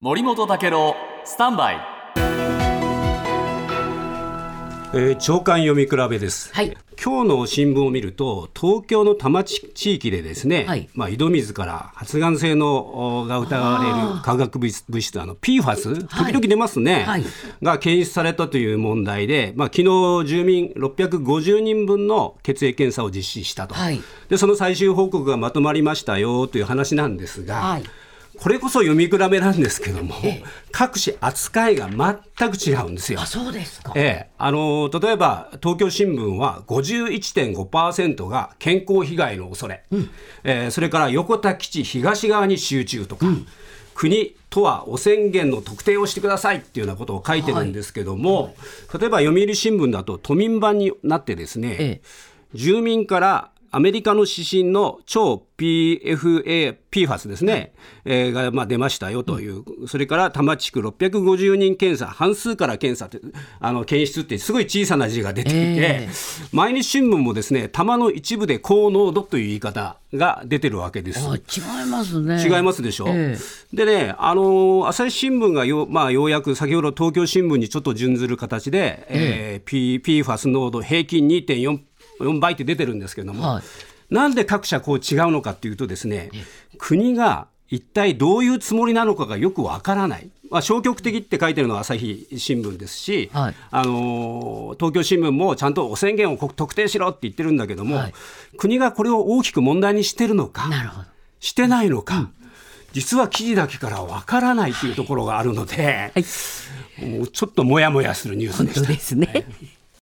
森本武郎スタンバイ。えー、長官読み比べです、はい、今日の新聞を見ると東京の多摩地域でですね、はい、まあ、井戸水から発がん性のが疑われる化学物質あの PFAS 時々出ますね、はい、が検出されたという問題で、まあ、昨日住民650人分の血液検査を実施したと、でその最終報告がまとまりましたよという話なんですが。これこそ読み比べなんですけども、ええ、各種扱いが全く違うんですよ。あそうですか、ええ、あの例えば東京新聞は51.5%が健康被害の恐れ、うん、えー、それから横田基地東側に集中とか、うん、国とは汚染源の特定をしてくださいっていうようなことを書いてるんですけども、はい、例えば読売新聞だと都民版になってですね、ええ、住民からアメリカの指針の超 PFA、PFAS ですね、えー、がまあ出ましたよという、それから多摩地区650人検査、半数から検査って、あの検出ってすごい小さな字が出ていて、えー、毎日新聞もですね、多摩の一部で高濃度という言い方が出てるわけです。違いますね。違いますでしょ？えー、でね、あの朝日新聞がよ,、まあ、ようやく先ほど東京新聞にちょっと準ずる形で、えー、PFAS 濃度平均2.4 4倍って出てるんですけれども、はい、なんで各社こう違うのかっていうとですね国が一体どういうつもりなのかがよくわからない。まあ、消極的って書いてるのは朝日新聞ですし、はい、あの東京新聞もちゃんと汚染源を特定しろって言ってるんだけども、はい、国がこれを大きく問題にしてるのかしてないのか、うん、実は記事だけからわからないというところがあるので、はい、もうちょっともやもやするニュースでした。ですね、